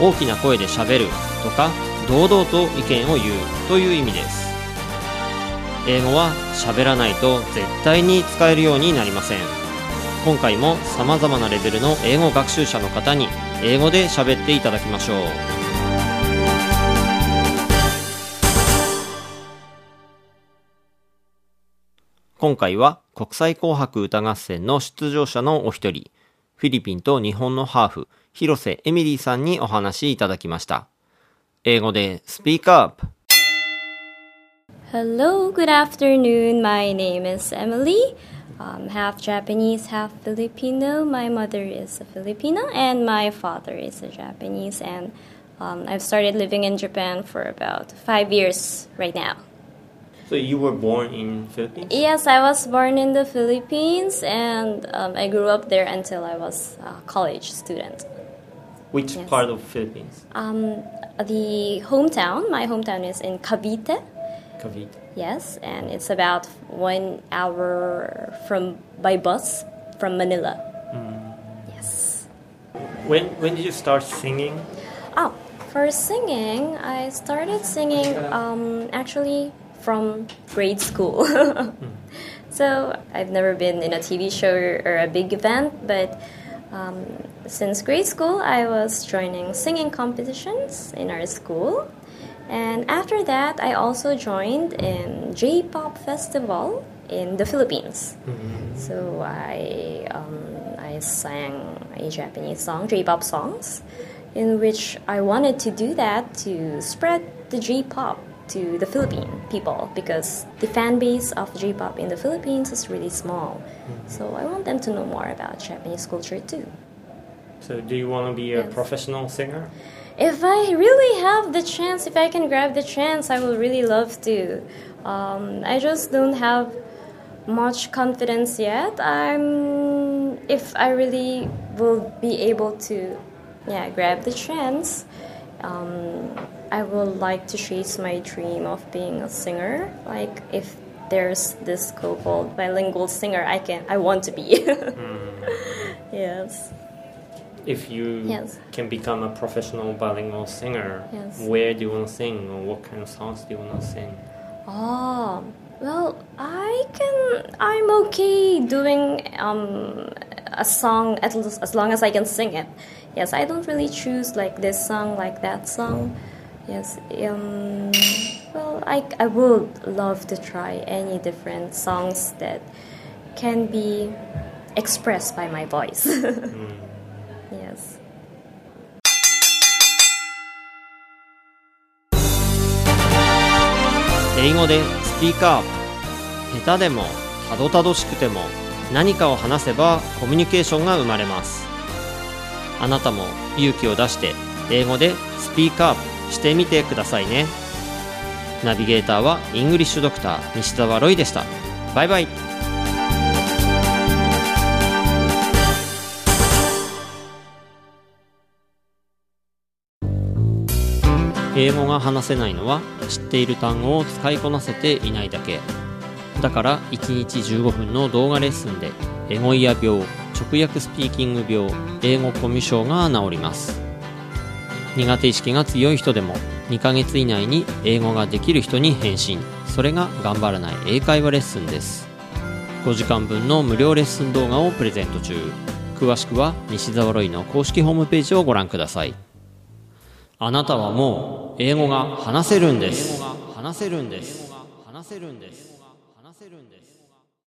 大きな声で喋るとか堂々と意見を言うという意味です。英語は喋らないと絶対に使えるようになりません。今回も様々なレベルの英語学習者の方に英語で喋っていただきましょう。今回は国際紅白歌合戦の出場者のお一人、フィリピンと日本のハーフ、広瀬エミリーさんにお話いただきました。英語でスピークアップ Hello, good afternoon. My name is Emily. Um, half Japanese, half Filipino. My mother is a Filipino and my father is a Japanese. And um, I've started living in Japan for about five years right now. So you were born in Philippines? Yes, I was born in the Philippines and um, I grew up there until I was a college student. Which Yes. part of Philippines? Um, the hometown, my hometown is in Cavite. Cavite. Yes, and it's about one hour from by bus from Manila. Yes. When when did you start singing? Oh, for singing, I started singing um, actually from grade school. so I've never been in a TV show or a big event, but um, since grade school, I was joining singing competitions in our school. And after that, I also joined in J-pop festival in the Philippines. So I um, I sang a Japanese song, J-pop songs, in which I wanted to do that to spread the J-pop to the Philippine people because the fan base of J-pop in the Philippines is really small. So I want them to know more about Japanese culture too. So do you want to be a Yes. professional singer? If I really have the chance, if I can grab the chance, I will really love to. Um, I just don't have much confidence yet. I'm if I really will be able to, yeah, grab the chance. Um, I would like to chase my dream of being a singer. Like if there's this so-called bilingual singer, I can. I want to be. yes. If you Yes. can become a professional bilingual singer, Yes. where do you want to sing or what kind of songs do you want to sing? Oh, well, I can. I'm okay doing um, a song at least as long as I can sing it. Yes, I don't really choose like this song, like that song. Yes. Um, well, I I would love to try any different songs that can be expressed by my voice. Yes. 英語でスピーカーアップ下手でもたどたどしくても 何かを話せばコミュニケーションが生まれます。あなたも勇気を出して英語でスピーカーしてみてくださいね。ナビゲーターはイングリッシュドクター西澤ロイでした。バイバイ。英語が話せないのは知っている単語を使いこなせていないだけ。だから1日15分の動画レッスンでエゴイヤ病直訳スピーキング病英語コミュ障が治ります苦手意識が強い人でも2ヶ月以内に英語ができる人に返信それが頑張らない英会話レッスンです5時間分の無料レッスン動画をプレゼント中詳しくは西澤ロイの公式ホームページをご覧くださいあなたはもう英語が話せるんです英語が。話せるんです。話せるんです。せるんです。